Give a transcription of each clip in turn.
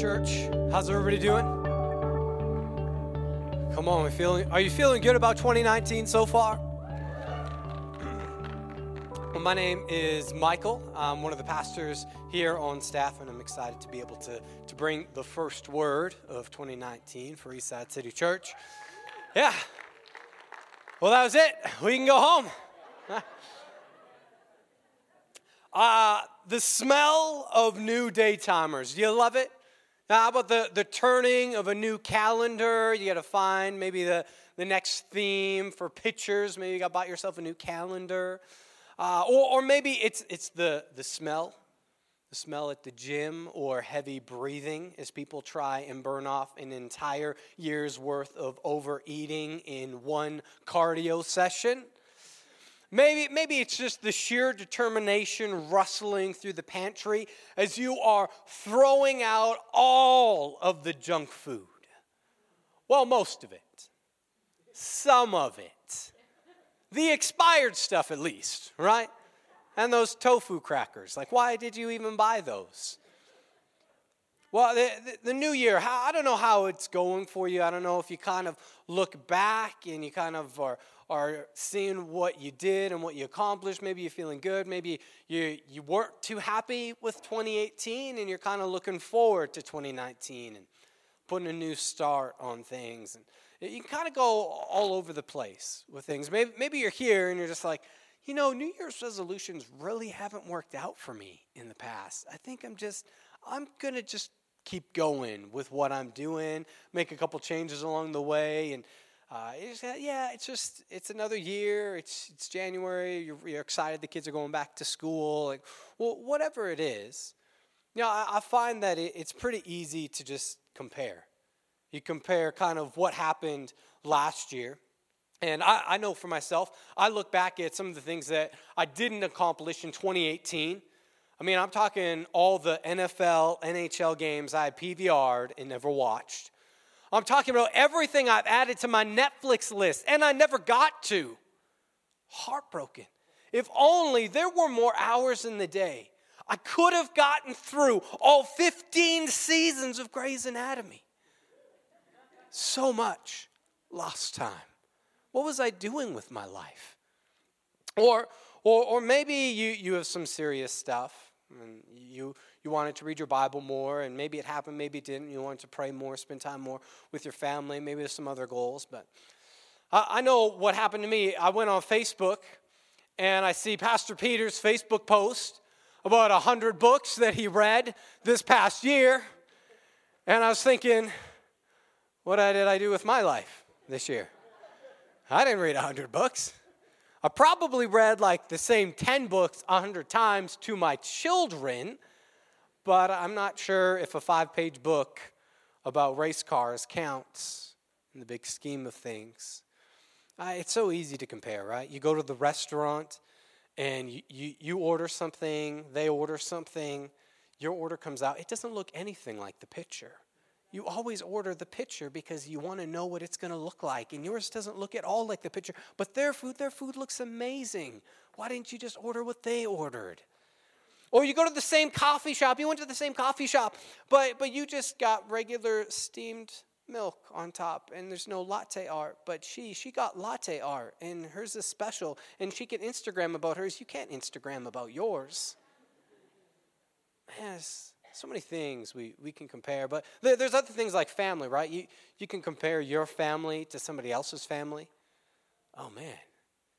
church. How's everybody doing? Come on, we feeling, are you feeling good about 2019 so far? Well, my name is Michael. I'm one of the pastors here on staff, and I'm excited to be able to, to bring the first word of 2019 for Eastside City Church. Yeah. Well, that was it. We can go home. Uh, the smell of new daytimers. Do you love it? Now, how about the, the turning of a new calendar? You got to find maybe the, the next theme for pictures. Maybe you got buy yourself a new calendar. Uh, or, or maybe it's, it's the, the smell, the smell at the gym, or heavy breathing as people try and burn off an entire year's worth of overeating in one cardio session. Maybe, maybe it's just the sheer determination rustling through the pantry as you are throwing out all of the junk food. Well, most of it, some of it, the expired stuff at least, right? And those tofu crackers. Like, why did you even buy those? Well, the, the, the, new year, I don't know how it's going for you. I don't know if you kind of look back and you kind of are, are seeing what you did and what you accomplished. Maybe you're feeling good. Maybe you, you weren't too happy with 2018 and you're kind of looking forward to 2019 and putting a new start on things. And you can kind of go all over the place with things. Maybe, maybe you're here and you're just like, you know, New Year's resolutions really haven't worked out for me in the past. I think I'm just, I'm going to just keep going with what I'm doing, make a couple changes along the way, and uh, it's, yeah, it's just it's another year. It's it's January. You're, you're, excited. The kids are going back to school. Like, well, whatever it is, you know, I, I find that it, it's pretty easy to just compare. You compare kind of what happened last year. And I, I know for myself, I look back at some of the things that I didn't accomplish in 2018 I mean, I'm talking all the NFL, NHL games I PVR'd and never watched. I'm talking about everything I've added to my Netflix list and I never got to. Heartbroken. If only there were more hours in the day, I could have gotten through all 15 seasons of Grey's Anatomy. So much lost time. What was I doing with my life? Or, or, or maybe you, you have some serious stuff and you, you wanted to read your Bible more, and maybe it happened, maybe it didn't. You wanted to pray more, spend time more with your family. Maybe there's some other goals. But I, know what happened to me. I went on Facebook, and I see Pastor Peter's Facebook post about 100 books that he read this past year. And I was thinking, what did I do with my life this year? I didn't read 100 books. I probably read like the same 10 books 100 times to my children, but I'm not sure if a five page book about race cars counts in the big scheme of things. Uh, it's so easy to compare, right? You go to the restaurant and you, you, you order something, they order something, your order comes out. It doesn't look anything like the picture. You always order the picture because you want to know what it's going to look like. And yours doesn't look at all like the picture. But their food, their food looks amazing. Why didn't you just order what they ordered? Or you go to the same coffee shop. You went to the same coffee shop, but, but you just got regular steamed milk on top and there's no latte art but she she got latte art and hers is special and she can instagram about hers you can't instagram about yours man so many things we, we can compare, but there, there's other things like family, right? You, you can compare your family to somebody else's family. Oh man,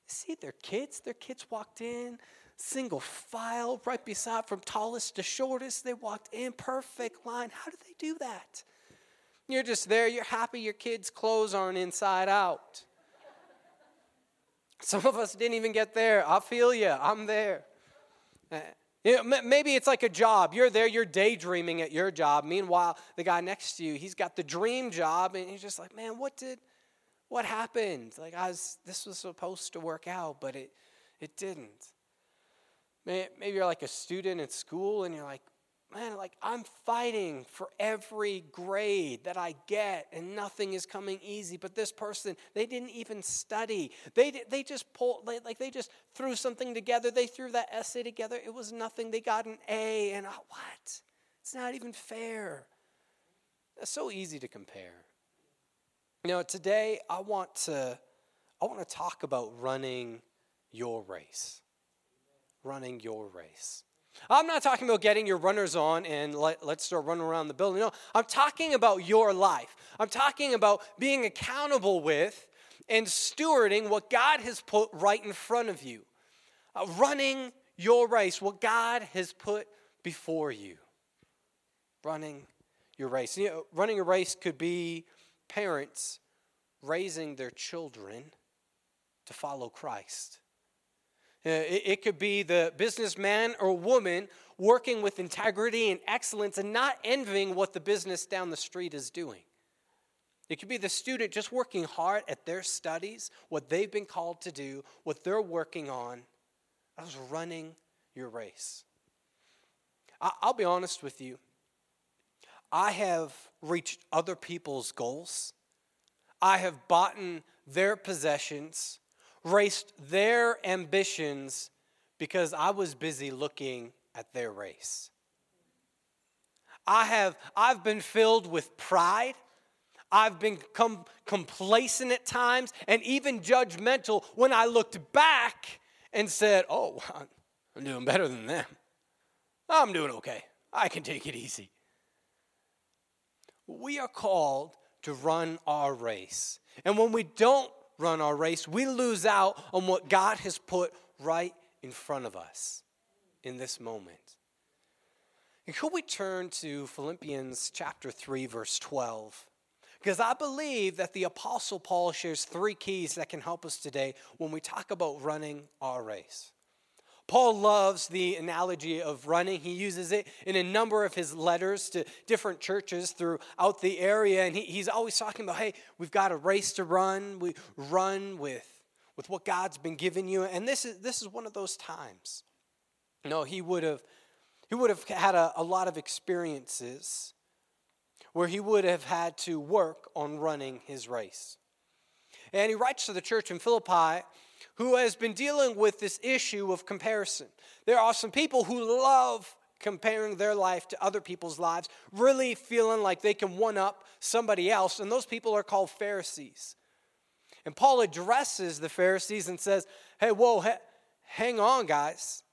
see their kids? Their kids walked in, single file, right beside from tallest to shortest. They walked in, perfect line. How did they do that? You're just there, you're happy your kids' clothes aren't inside out. Some of us didn't even get there. I feel you, I'm there. Uh, you know, maybe it's like a job. You're there, you're daydreaming at your job. Meanwhile, the guy next to you, he's got the dream job, and he's just like, man, what did, what happened? Like, I was, this was supposed to work out, but it, it didn't. Maybe you're like a student at school, and you're like, man, like I'm fighting for every grade that I get, and nothing is coming easy. But this person, they didn't even study. They they just pulled like they just threw something together. They threw that essay together. It was nothing. They got an A, and I, what? It's not even fair. It's so easy to compare. You know, today I want to I want to talk about running your race. Running your race. I'm not talking about getting your runners on and let, let's start running around the building. No, I'm talking about your life. I'm talking about being accountable with and stewarding what God has put right in front of you. Uh, running your race, what God has put before you. Running your race. You know, running a race could be parents raising their children to follow Christ. Uh, it could be the businessman or woman working with integrity and excellence and not envying what the business down the street is doing. It could be the student just working hard at their studies, what they've been called to do, what they're working on. I was running your race. I'll be honest with you. I have reached other people's goals. I have bought their possessions raced their ambitions because I was busy looking at their race. I have I've been filled with pride. I've been com- complacent at times and even judgmental when I looked back and said, "Oh, I'm doing better than them. I'm doing okay. I can take it easy." We are called to run our race. And when we don't run our race, we lose out on what God has put right in front of us in this moment. And could we turn to Philippians chapter 3, verse 12? Because I believe that the Apostle Paul shares three keys that can help us today when we talk about running our race. Paul loves the analogy of running. He uses it in a number of his letters to different churches throughout the area. And he, he's always talking about, hey, we've got a race to run. We run with, with what God's been giving you. And this is, this is one of those times. No, he would have, he would have had a, a lot of experiences where he would have had to work on running his race. And he writes to the church in Philippi who has been dealing with this issue of comparison. There are some people who love comparing their life to other people's lives, really feeling like they can one up somebody else, and those people are called Pharisees. And Paul addresses the Pharisees and says, Hey, whoa, ha- hang on, guys.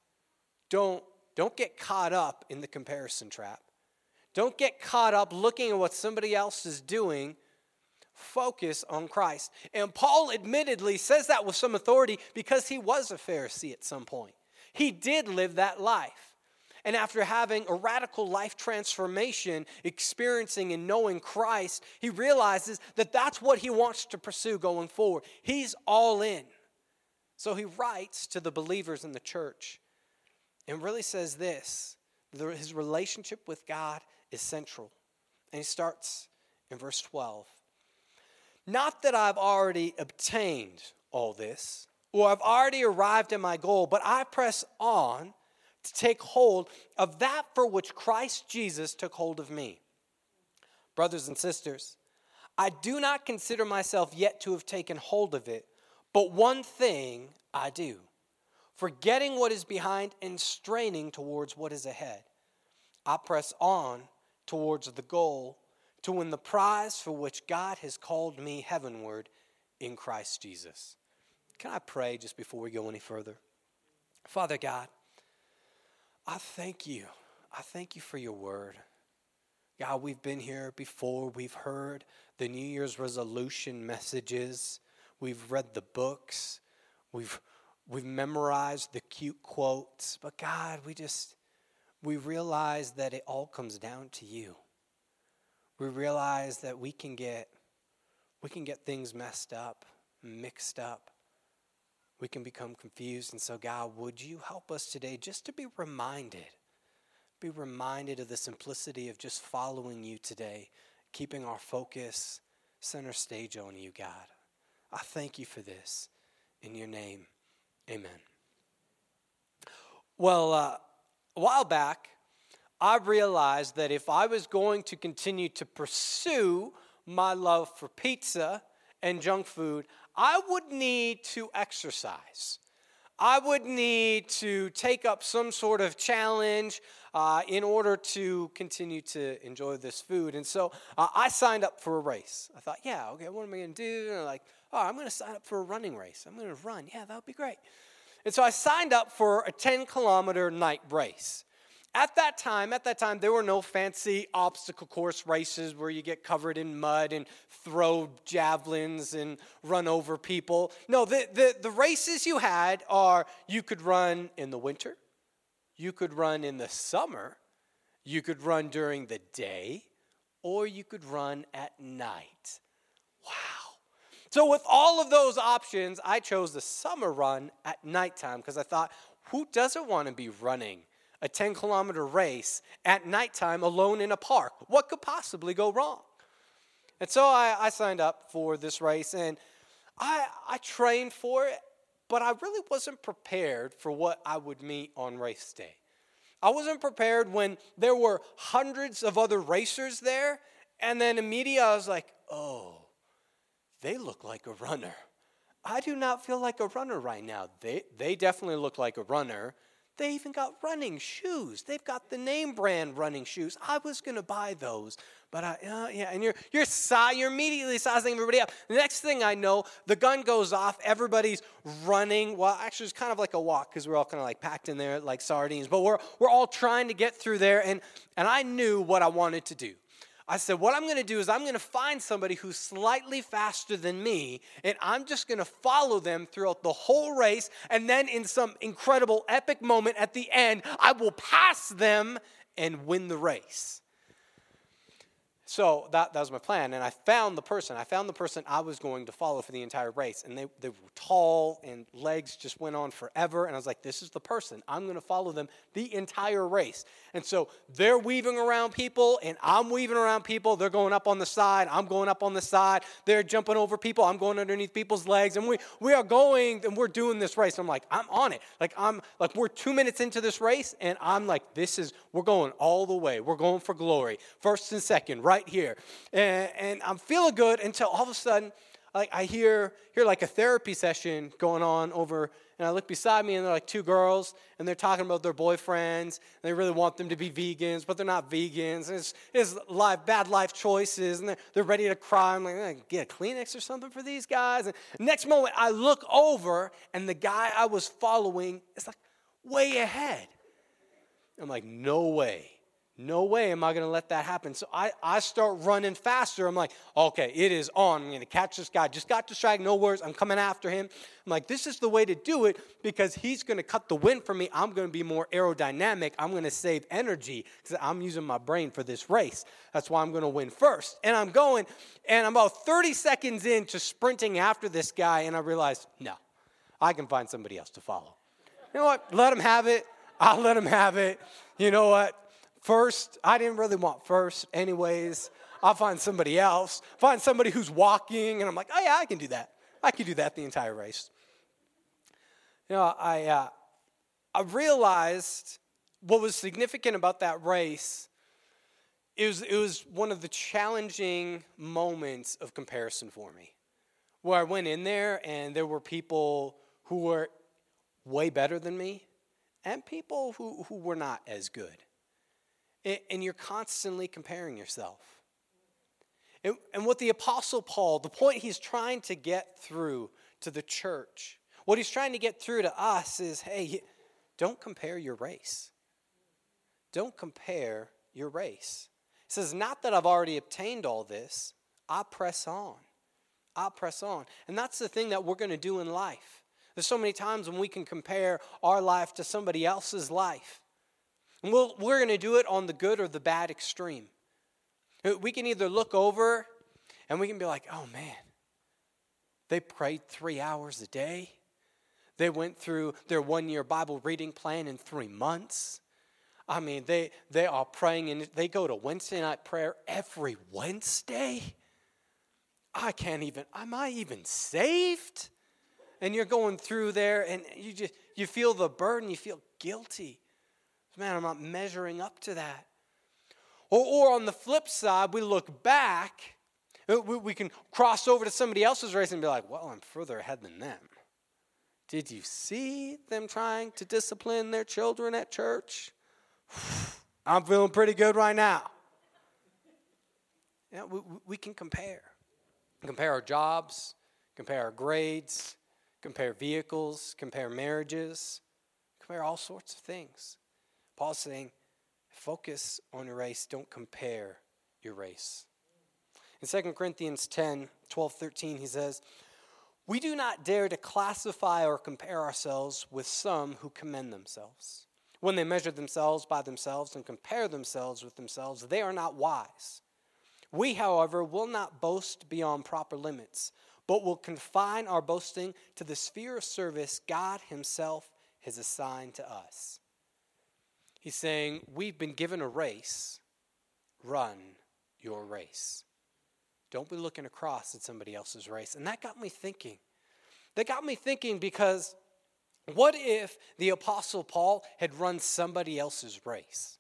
Don't, don't get caught up in the comparison trap. Don't get caught up looking at what somebody else is doing focus on Christ. And Paul admittedly says that with some authority because he was a Pharisee at some point. He did live that life. And after having a radical life transformation, experiencing and knowing Christ, he realizes that that's what he wants to pursue going forward. He's all in. So he writes to the believers in the church and really says this his relationship with God is central. And he starts in verse 12. Not that I've already obtained all this, or I've already arrived at my goal, but I press on to take hold of that for which Christ Jesus took hold of me. Brothers and sisters, I do not consider myself yet to have taken hold of it, but one thing I do, forgetting what is behind and straining towards what is ahead. I press on towards the goal to win the prize for which God has called me heavenward in Christ Jesus. Can I pray just before we go any further? Father God, I thank you. I thank you for your word. God, we've been here before. We've heard the New Year's resolution messages. We've read the books. We've we've memorized the cute quotes. But God, we just we realize that it all comes down to you we realize that we can get we can get things messed up, mixed up. We can become confused. And so, God, would you help us today just to be reminded, be reminded of the simplicity of just following you today, keeping our focus center stage on you, God. I thank you for this. In your name, amen. Well, uh, a while back, I realized that if I was going to continue to pursue my love for pizza and junk food, I would need to exercise. I would need to take up some sort of challenge uh, in order to continue to enjoy this food. And so uh, I signed up for a race. I thought, yeah, okay, what am I going to do? And I'm like, oh, I'm going to sign up for a running race. I'm going to run. Yeah, that would be great. And so I signed up for a 10 kilometer night race. At that time, at that time, there were no fancy obstacle course races where you get covered in mud and throw javelins and run over people. No, the, the, the races you had are you could run in the winter, you could run in the summer, you could run during the day, or you could run at night. Wow. So, with all of those options, I chose the summer run at nighttime because I thought, who doesn't want to be running a 10 kilometer race at nighttime alone in a park. What could possibly go wrong? And so I, I signed up for this race and I, I trained for it, but I really wasn't prepared for what I would meet on race day. I wasn't prepared when there were hundreds of other racers there, and then immediately I was like, oh, they look like a runner. I do not feel like a runner right now. They, they definitely look like a runner. They even got running shoes. They've got the name brand running shoes. I was going to buy those, but I, uh, yeah, and you're, you're, you're immediately sizing everybody up. The next thing I know, the gun goes off. Everybody's running. Well, actually, it's kind of like a walk because we're all kind of like packed in there like sardines, but we're, we're all trying to get through there. And, and I knew what I wanted to do. I said, What I'm going to do is I'm going to find somebody who's slightly faster than me, and I'm just going to follow them throughout the whole race. And then, in some incredible epic moment at the end, I will pass them and win the race. So that, that was my plan. And I found the person. I found the person I was going to follow for the entire race. And they, they were tall and legs just went on forever. And I was like, this is the person. I'm going to follow them the entire race. And so they're weaving around people and I'm weaving around people. They're going up on the side. I'm going up on the side. They're jumping over people. I'm going underneath people's legs. And we, we are going and we're doing this race. I'm like, I'm on it. Like, I'm like, we're two minutes into this race. And I'm like, this is, we're going all the way. We're going for glory. First and second, right? Right here. And, and I'm feeling good until all of a sudden, like I hear, hear like a therapy session going on over, and I look beside me and they're like two girls, and they're talking about their boyfriends. And they really want them to be vegans, but they're not vegans. And it's, it's life, bad life choices, and they're, they're ready to cry. I'm like, get a Kleenex or something for these guys. And next moment, I look over, and the guy I was following is like way ahead. I'm like, no way. No way am I going to let that happen. So I, I start running faster. I'm like, okay, it is on. I'm going to catch this guy. Just got distracted, no worries. I'm coming after him. I'm like, this is the way to do it because he's going to cut the wind for me. I'm going to be more aerodynamic. I'm going to save energy because I'm using my brain for this race. That's why I'm going to win first. And I'm going, and I'm about 30 seconds into sprinting after this guy, and I realize, no, I can find somebody else to follow. You know what? Let him have it. I'll let him have it. You know what? First, I didn't really want first, anyways. I'll find somebody else, find somebody who's walking, and I'm like, oh yeah, I can do that. I can do that the entire race. You know, I, uh, I realized what was significant about that race. It was, it was one of the challenging moments of comparison for me, where I went in there and there were people who were way better than me and people who, who were not as good and you're constantly comparing yourself. And what the Apostle Paul, the point he's trying to get through to the church, what he's trying to get through to us is hey, don't compare your race. Don't compare your race. He says, not that I've already obtained all this, I press on. I press on. And that's the thing that we're going to do in life. There's so many times when we can compare our life to somebody else's life. And we we are going to do it on the good or the bad extreme. We can either look over and we can be like, oh man, they prayed three hours a day. They went through their one year Bible reading plan in three months. I mean, they, they are praying and they go to Wednesday night prayer every Wednesday. I can't even, am I even saved? And you're going through there and you just, you feel the burden, you feel guilty. Man, I'm not measuring up to that. Or, or on the flip side, we look back, uh, we, we can cross over to somebody else's race and be like, well, I'm further ahead than them. Did you see them trying to discipline their children at church? I'm feeling pretty good right now. Yeah, we, we can compare. Compare our jobs, compare our grades, compare vehicles, compare marriages, compare all sorts of things. Paul's saying, focus on your race, don't compare your race. In 2 Corinthians 10 12, 13, he says, We do not dare to classify or compare ourselves with some who commend themselves. When they measure themselves by themselves and compare themselves with themselves, they are not wise. We, however, will not boast beyond proper limits, but will confine our boasting to the sphere of service God Himself has assigned to us. He's saying, We've been given a race, run your race. Don't be looking across at somebody else's race. And that got me thinking. That got me thinking because what if the Apostle Paul had run somebody else's race?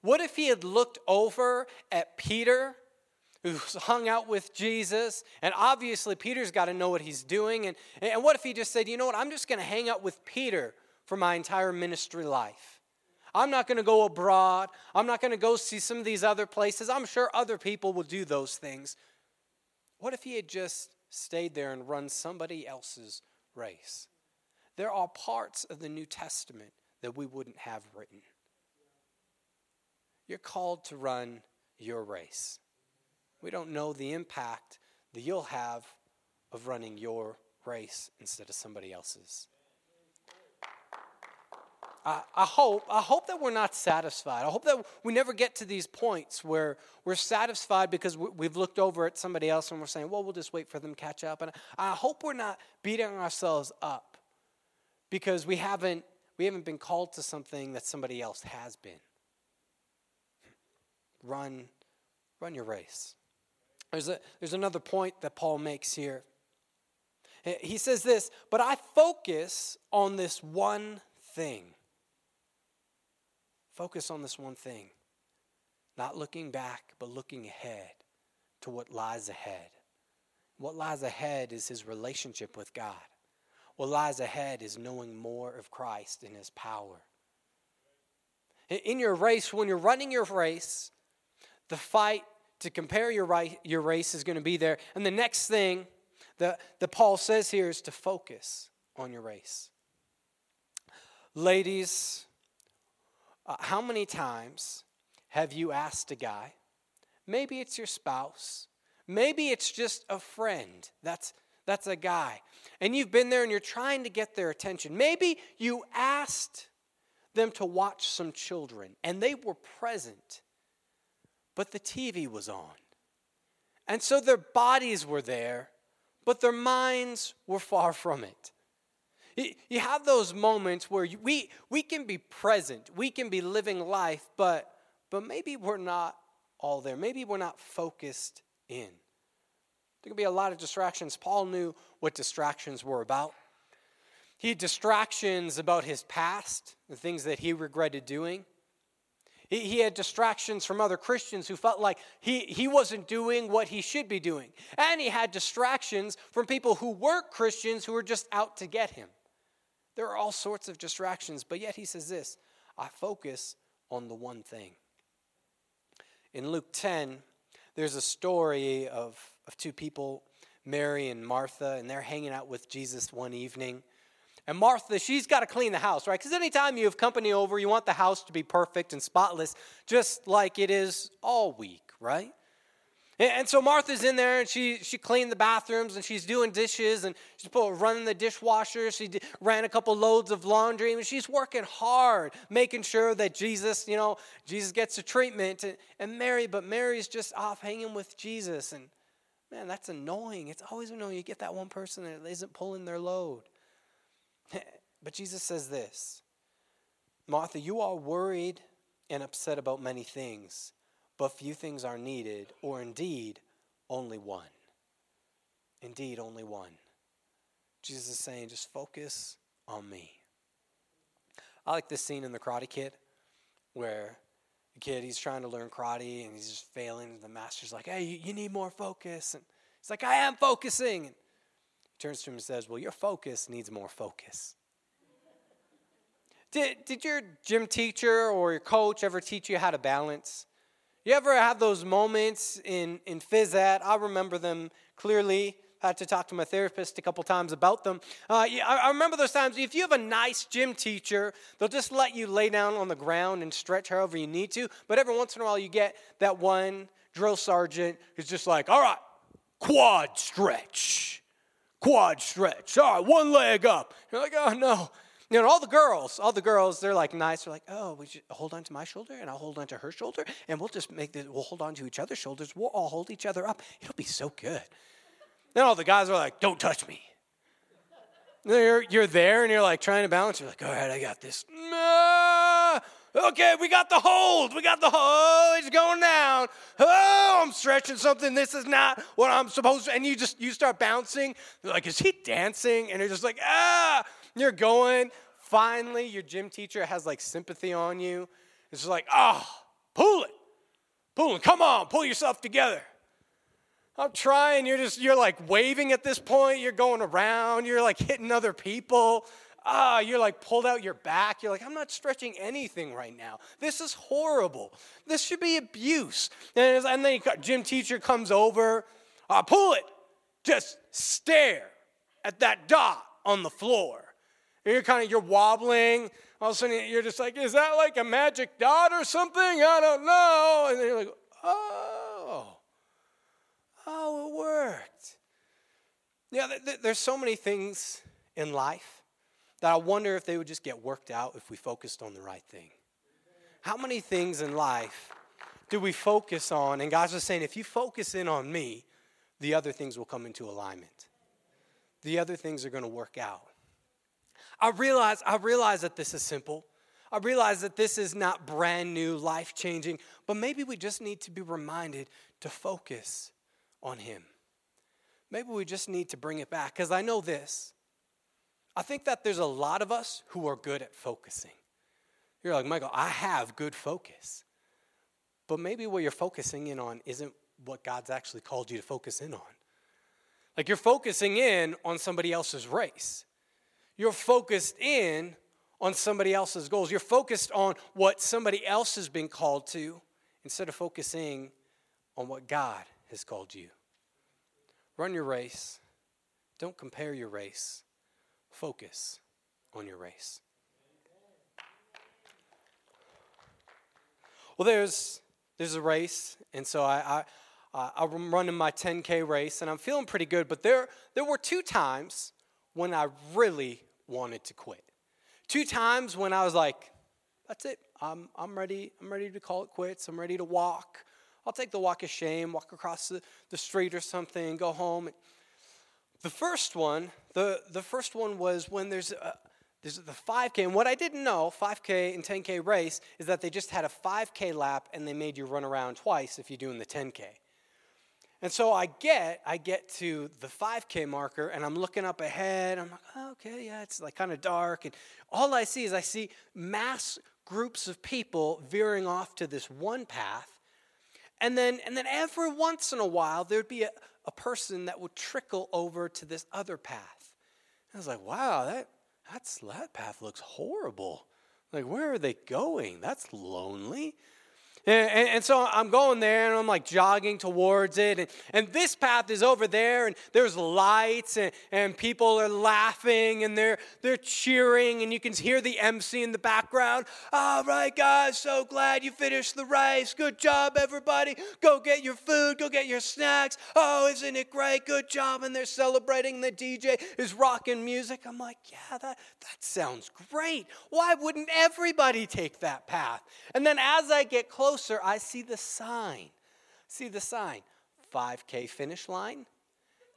What if he had looked over at Peter, who hung out with Jesus, and obviously Peter's got to know what he's doing? And, and what if he just said, you know what, I'm just going to hang out with Peter for my entire ministry life? I'm not going to go abroad. I'm not going to go see some of these other places. I'm sure other people will do those things. What if he had just stayed there and run somebody else's race? There are parts of the New Testament that we wouldn't have written. You're called to run your race. We don't know the impact that you'll have of running your race instead of somebody else's. I, hope I hope that we're not satisfied. I hope that we never get to these points where we're satisfied because we've looked over at somebody else and we're saying, "Well, we'll just wait for them to catch up." And I hope we're not beating ourselves up because we haven't we haven't been called to something that somebody else has been. Run run your race. There's a there's another point that Paul makes here. He says this, "But I focus on this one thing." Focus on this one thing. Not looking back, but looking ahead to what lies ahead. What lies ahead is his relationship with God. What lies ahead is knowing more of Christ and his power. In your race, when you're running your race, the fight to compare your, right, your race is going to be there. And the next thing that, that Paul says here is to focus on your race. Ladies, uh, how many times have you asked a guy, maybe it's your spouse, maybe it's just a friend that's, that's a guy, and you've been there and you're trying to get their attention. Maybe you asked them to watch some children and they were present, but the TV was on. And so their bodies were there, but their minds were far from it. You have those moments where we, we can be present, we can be living life, but, but maybe we're not all there. Maybe we're not focused in. There can be a lot of distractions. Paul knew what distractions were about. He had distractions about his past, the things that he regretted doing. He, he had distractions from other Christians who felt like he, he wasn't doing what he should be doing. And he had distractions from people who weren't Christians who were just out to get him. There are all sorts of distractions, but yet he says this I focus on the one thing. In Luke 10, there's a story of, of two people, Mary and Martha, and they're hanging out with Jesus one evening. And Martha, she's got to clean the house, right? Because anytime you have company over, you want the house to be perfect and spotless, just like it is all week, right? And so Martha's in there and she, she cleaned the bathrooms and she's doing dishes and she's running the dishwasher. She ran a couple loads of laundry and she's working hard, making sure that Jesus, you know, Jesus gets a treatment. And, and Mary, but Mary's just off hanging with Jesus. And man, that's annoying. It's always annoying. You get that one person that isn't pulling their load. But Jesus says this Martha, you are worried and upset about many things but few things are needed, or indeed, only one. Indeed, only one. Jesus is saying, just focus on me. I like this scene in The Karate Kid where the kid, he's trying to learn karate and he's just failing. And the master's like, hey, you, you need more focus. And he's like, I am focusing. And He turns to him and says, Well, your focus needs more focus. Did, did your gym teacher or your coach ever teach you how to balance? You ever have those moments in, in phys ed? I remember them clearly. I had to talk to my therapist a couple times about them. Uh, I, I remember those times. If you have a nice gym teacher, they'll just let you lay down on the ground and stretch however you need to. But every once in a while, you get that one drill sergeant who's just like, all right, quad stretch, quad stretch. All right, one leg up. You're like, oh no. You know, all the girls, all the girls, they're like nice. They're like, oh, we should hold on to my shoulder and I'll hold on to her shoulder and we'll just make this, we'll hold on to each other's shoulders. We'll all hold each other up. It'll be so good. Then all the guys are like, don't touch me. You're, you're there and you're like trying to balance. You're like, all right, I got this. Okay, we got the hold. We got the hold. It's going down. Oh, I'm stretching something. This is not what I'm supposed to. And you just you start bouncing. You're like, is he dancing? And you're just like, ah. You're going. Finally, your gym teacher has like sympathy on you. It's just like, oh, pull it, pull it. Come on, pull yourself together. I'm trying. You're just you're like waving at this point. You're going around. You're like hitting other people. Ah, you're like pulled out your back. You're like, I'm not stretching anything right now. This is horrible. This should be abuse. And, and then gym teacher comes over. Ah, pull it. Just stare at that dot on the floor. You're kind of you're wobbling. All of a sudden you're just like, is that like a magic dot or something? I don't know. And then you're like, oh, oh, it worked. Yeah, there's so many things in life that I wonder if they would just get worked out if we focused on the right thing. How many things in life do we focus on? And God's just saying, if you focus in on me, the other things will come into alignment. The other things are going to work out. I realize, I realize that this is simple. I realize that this is not brand new, life changing, but maybe we just need to be reminded to focus on Him. Maybe we just need to bring it back because I know this. I think that there's a lot of us who are good at focusing. You're like, Michael, I have good focus. But maybe what you're focusing in on isn't what God's actually called you to focus in on. Like you're focusing in on somebody else's race. You're focused in on somebody else's goals. You're focused on what somebody else has been called to instead of focusing on what God has called you. Run your race. Don't compare your race. Focus on your race. Well, there's there's a race, and so I, I I'm running my 10k race, and I'm feeling pretty good. But there there were two times when I really wanted to quit. Two times when I was like, that's it. I'm, I'm ready. I'm ready to call it quits. I'm ready to walk. I'll take the walk of shame, walk across the, the street or something, go home. The first one, the, the first one was when there's a, there's the 5K. And what I didn't know, 5K and 10K race, is that they just had a 5K lap and they made you run around twice if you're doing the 10K. And so I get, I get to the 5K marker and I'm looking up ahead. I'm like, oh, okay, yeah, it's like kind of dark. And all I see is I see mass groups of people veering off to this one path. And then, and then every once in a while, there'd be a, a person that would trickle over to this other path. And I was like, wow, that, that's, that path looks horrible. Like, where are they going? That's lonely. And, and, so I'm going there and I'm like jogging towards it. And, and this path is over there and there's lights and, and people are laughing and they're, they're cheering and you can hear the MC in the background. All right, guys, so glad you finished the race. Good job, everybody. Go get your food, go get your snacks. Oh, isn't it great? Good job. And they're celebrating. The DJ is rocking music. I'm like, yeah, that, that sounds great. Why wouldn't everybody take that path? And then as I get closer, closer, I see the sign. See the sign 5K finish line,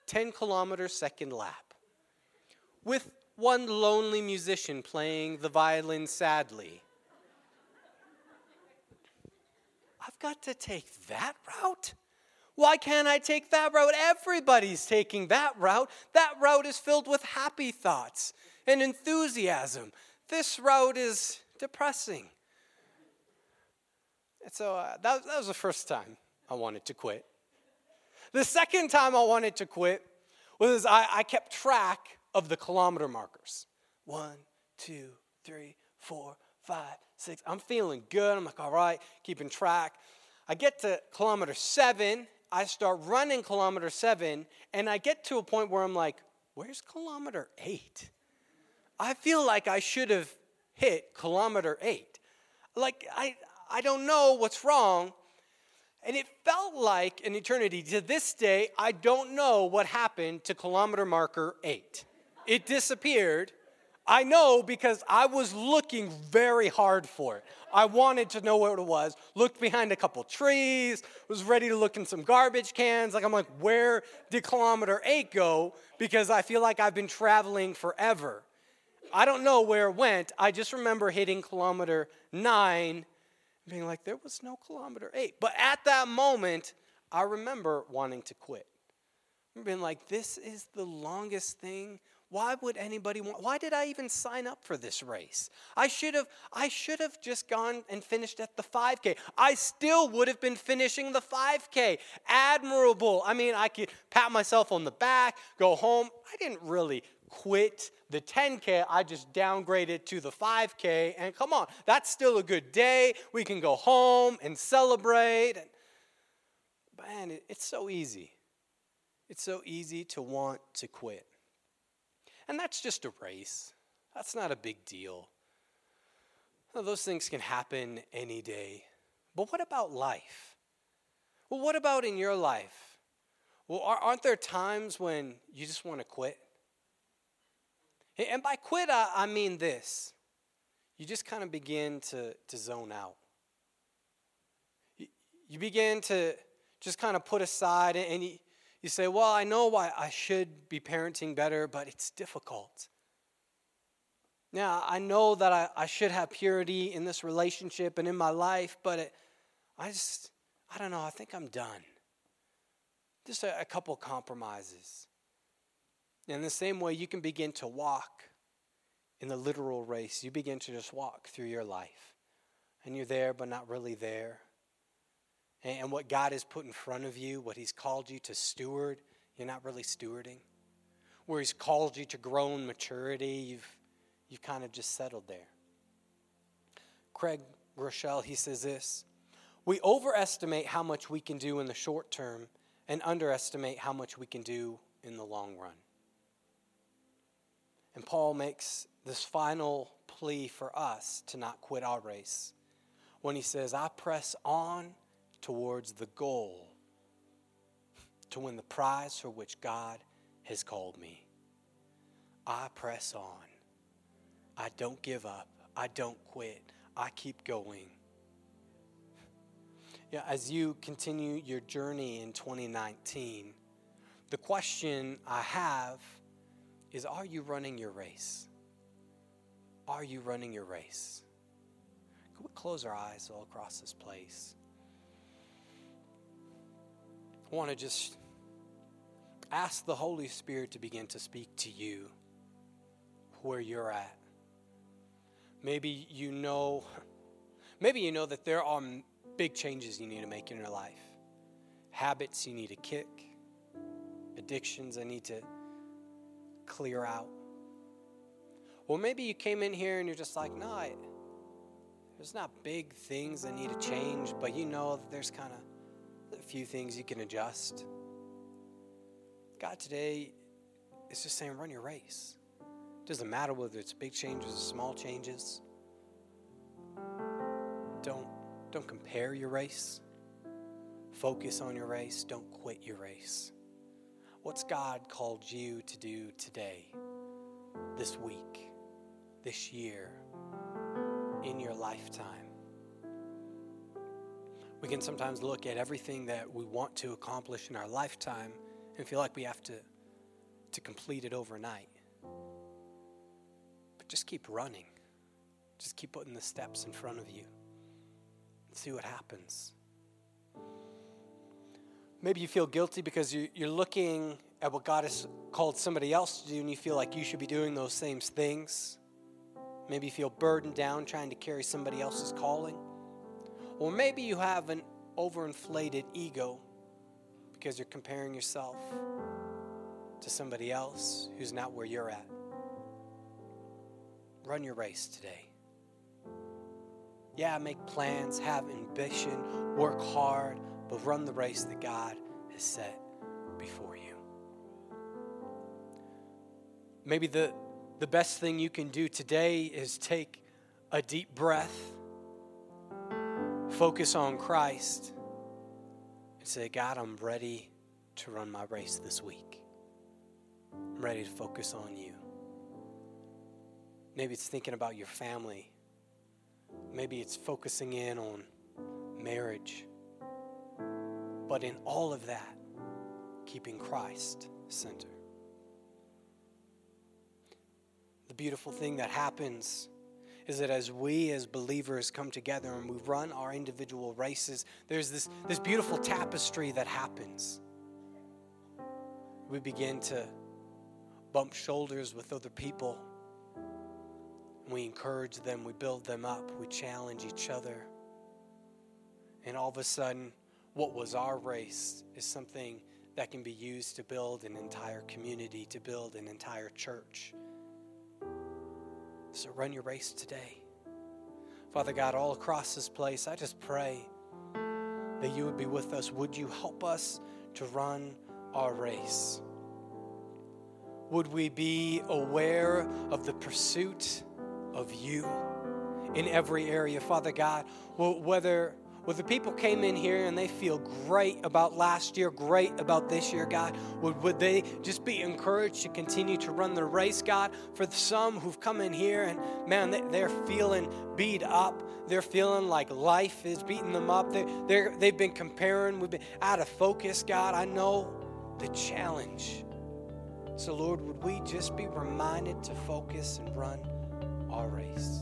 10 kilometers second lap. With one lonely musician playing the violin sadly. I've got to take that route? Why can't I take that route? Everybody's taking that route. That route is filled with happy thoughts and enthusiasm. This route is depressing. And so uh, that, that was the first time I wanted to quit. The second time I wanted to quit was I, I kept track of the kilometer markers. One, two, three, four, five, six. I'm feeling good. I'm like, all right, keeping track. I get to kilometer seven. I start running kilometer seven, and I get to a point where I'm like, where's kilometer eight? I feel like I should have hit kilometer eight. Like, I, I don't know what's wrong. And it felt like an eternity. To this day, I don't know what happened to kilometer marker eight. It disappeared. I know because I was looking very hard for it. I wanted to know what it was. Looked behind a couple trees, was ready to look in some garbage cans. Like, I'm like, where did kilometer eight go? Because I feel like I've been traveling forever. I don't know where it went. I just remember hitting kilometer nine being like, there was no kilometer eight. But at that moment, I remember wanting to quit. I being like, this is the longest thing. Why would anybody want why did I even sign up for this race? I should have I should have just gone and finished at the 5K. I still would have been finishing the 5K. Admirable. I mean, I could pat myself on the back, go home. I didn't really quit the 10K, I just downgraded to the 5K. And come on, that's still a good day. We can go home and celebrate. And man, it's so easy. It's so easy to want to quit. And that's just a race, that's not a big deal. those things can happen any day. But what about life? Well, what about in your life? Well, aren't there times when you just want to quit? And by quit, I, I mean this you just kind of begin to, to zone out. You, you begin to just kind of put aside and you, you say, Well, I know why I should be parenting better, but it's difficult. Now, I know that I, I should have purity in this relationship and in my life, but it, I just, I don't know, I think I'm done. Just a, a couple compromises. In the same way, you can begin to walk in the literal race. You begin to just walk through your life. And you're there, but not really there. And what God has put in front of you, what He's called you to steward, you're not really stewarding. Where He's called you to grow in maturity, you've, you've kind of just settled there. Craig Groeschel, he says this We overestimate how much we can do in the short term and underestimate how much we can do in the long run. And Paul makes this final plea for us to not quit our race when he says, I press on towards the goal to win the prize for which God has called me. I press on. I don't give up. I don't quit. I keep going. Yeah, as you continue your journey in 2019, the question I have is Are you running your race? Are you running your race? Can we close our eyes all across this place? I want to just ask the Holy Spirit to begin to speak to you where you're at. Maybe you know, maybe you know that there are big changes you need to make in your life. Habits you need to kick, addictions I need to clear out. Well, maybe you came in here and you're just like, no, I, there's not big things that need to change, but you know there's kind of a few things you can adjust. God today is just saying, run your race. It doesn't matter whether it's big changes or small changes. Don't, don't compare your race. Focus on your race. Don't quit your race. What's God called you to do today, this week, this year, in your lifetime? We can sometimes look at everything that we want to accomplish in our lifetime and feel like we have to, to complete it overnight. But just keep running. Just keep putting the steps in front of you and see what happens. Maybe you feel guilty because you're looking at what God has called somebody else to do and you feel like you should be doing those same things. Maybe you feel burdened down trying to carry somebody else's calling. Or maybe you have an overinflated ego because you're comparing yourself to somebody else who's not where you're at. Run your race today. Yeah, make plans, have ambition, work hard, but run the race that God has set before you. Maybe the, the best thing you can do today is take a deep breath, focus on Christ, and say, God, I'm ready to run my race this week. I'm ready to focus on you. Maybe it's thinking about your family. Maybe it's focusing in on marriage. But in all of that, keeping Christ center. The beautiful thing that happens is that as we as believers come together and we run our individual races, there's this, this beautiful tapestry that happens. We begin to bump shoulders with other people. We encourage them, we build them up, we challenge each other. And all of a sudden, what was our race is something that can be used to build an entire community, to build an entire church. So run your race today. Father God, all across this place, I just pray that you would be with us. Would you help us to run our race? Would we be aware of the pursuit of you in every area, Father God? Whether whether people came in here and they feel great about last year, great about this year, God, would, would they just be encouraged to continue to run the race, God? For some who've come in here and, man, they're feeling beat up. They're feeling like life is beating them up. They're, they're, they've been comparing. We've been out of focus, God. I know the challenge. So, Lord, would we just be reminded to focus and run our race?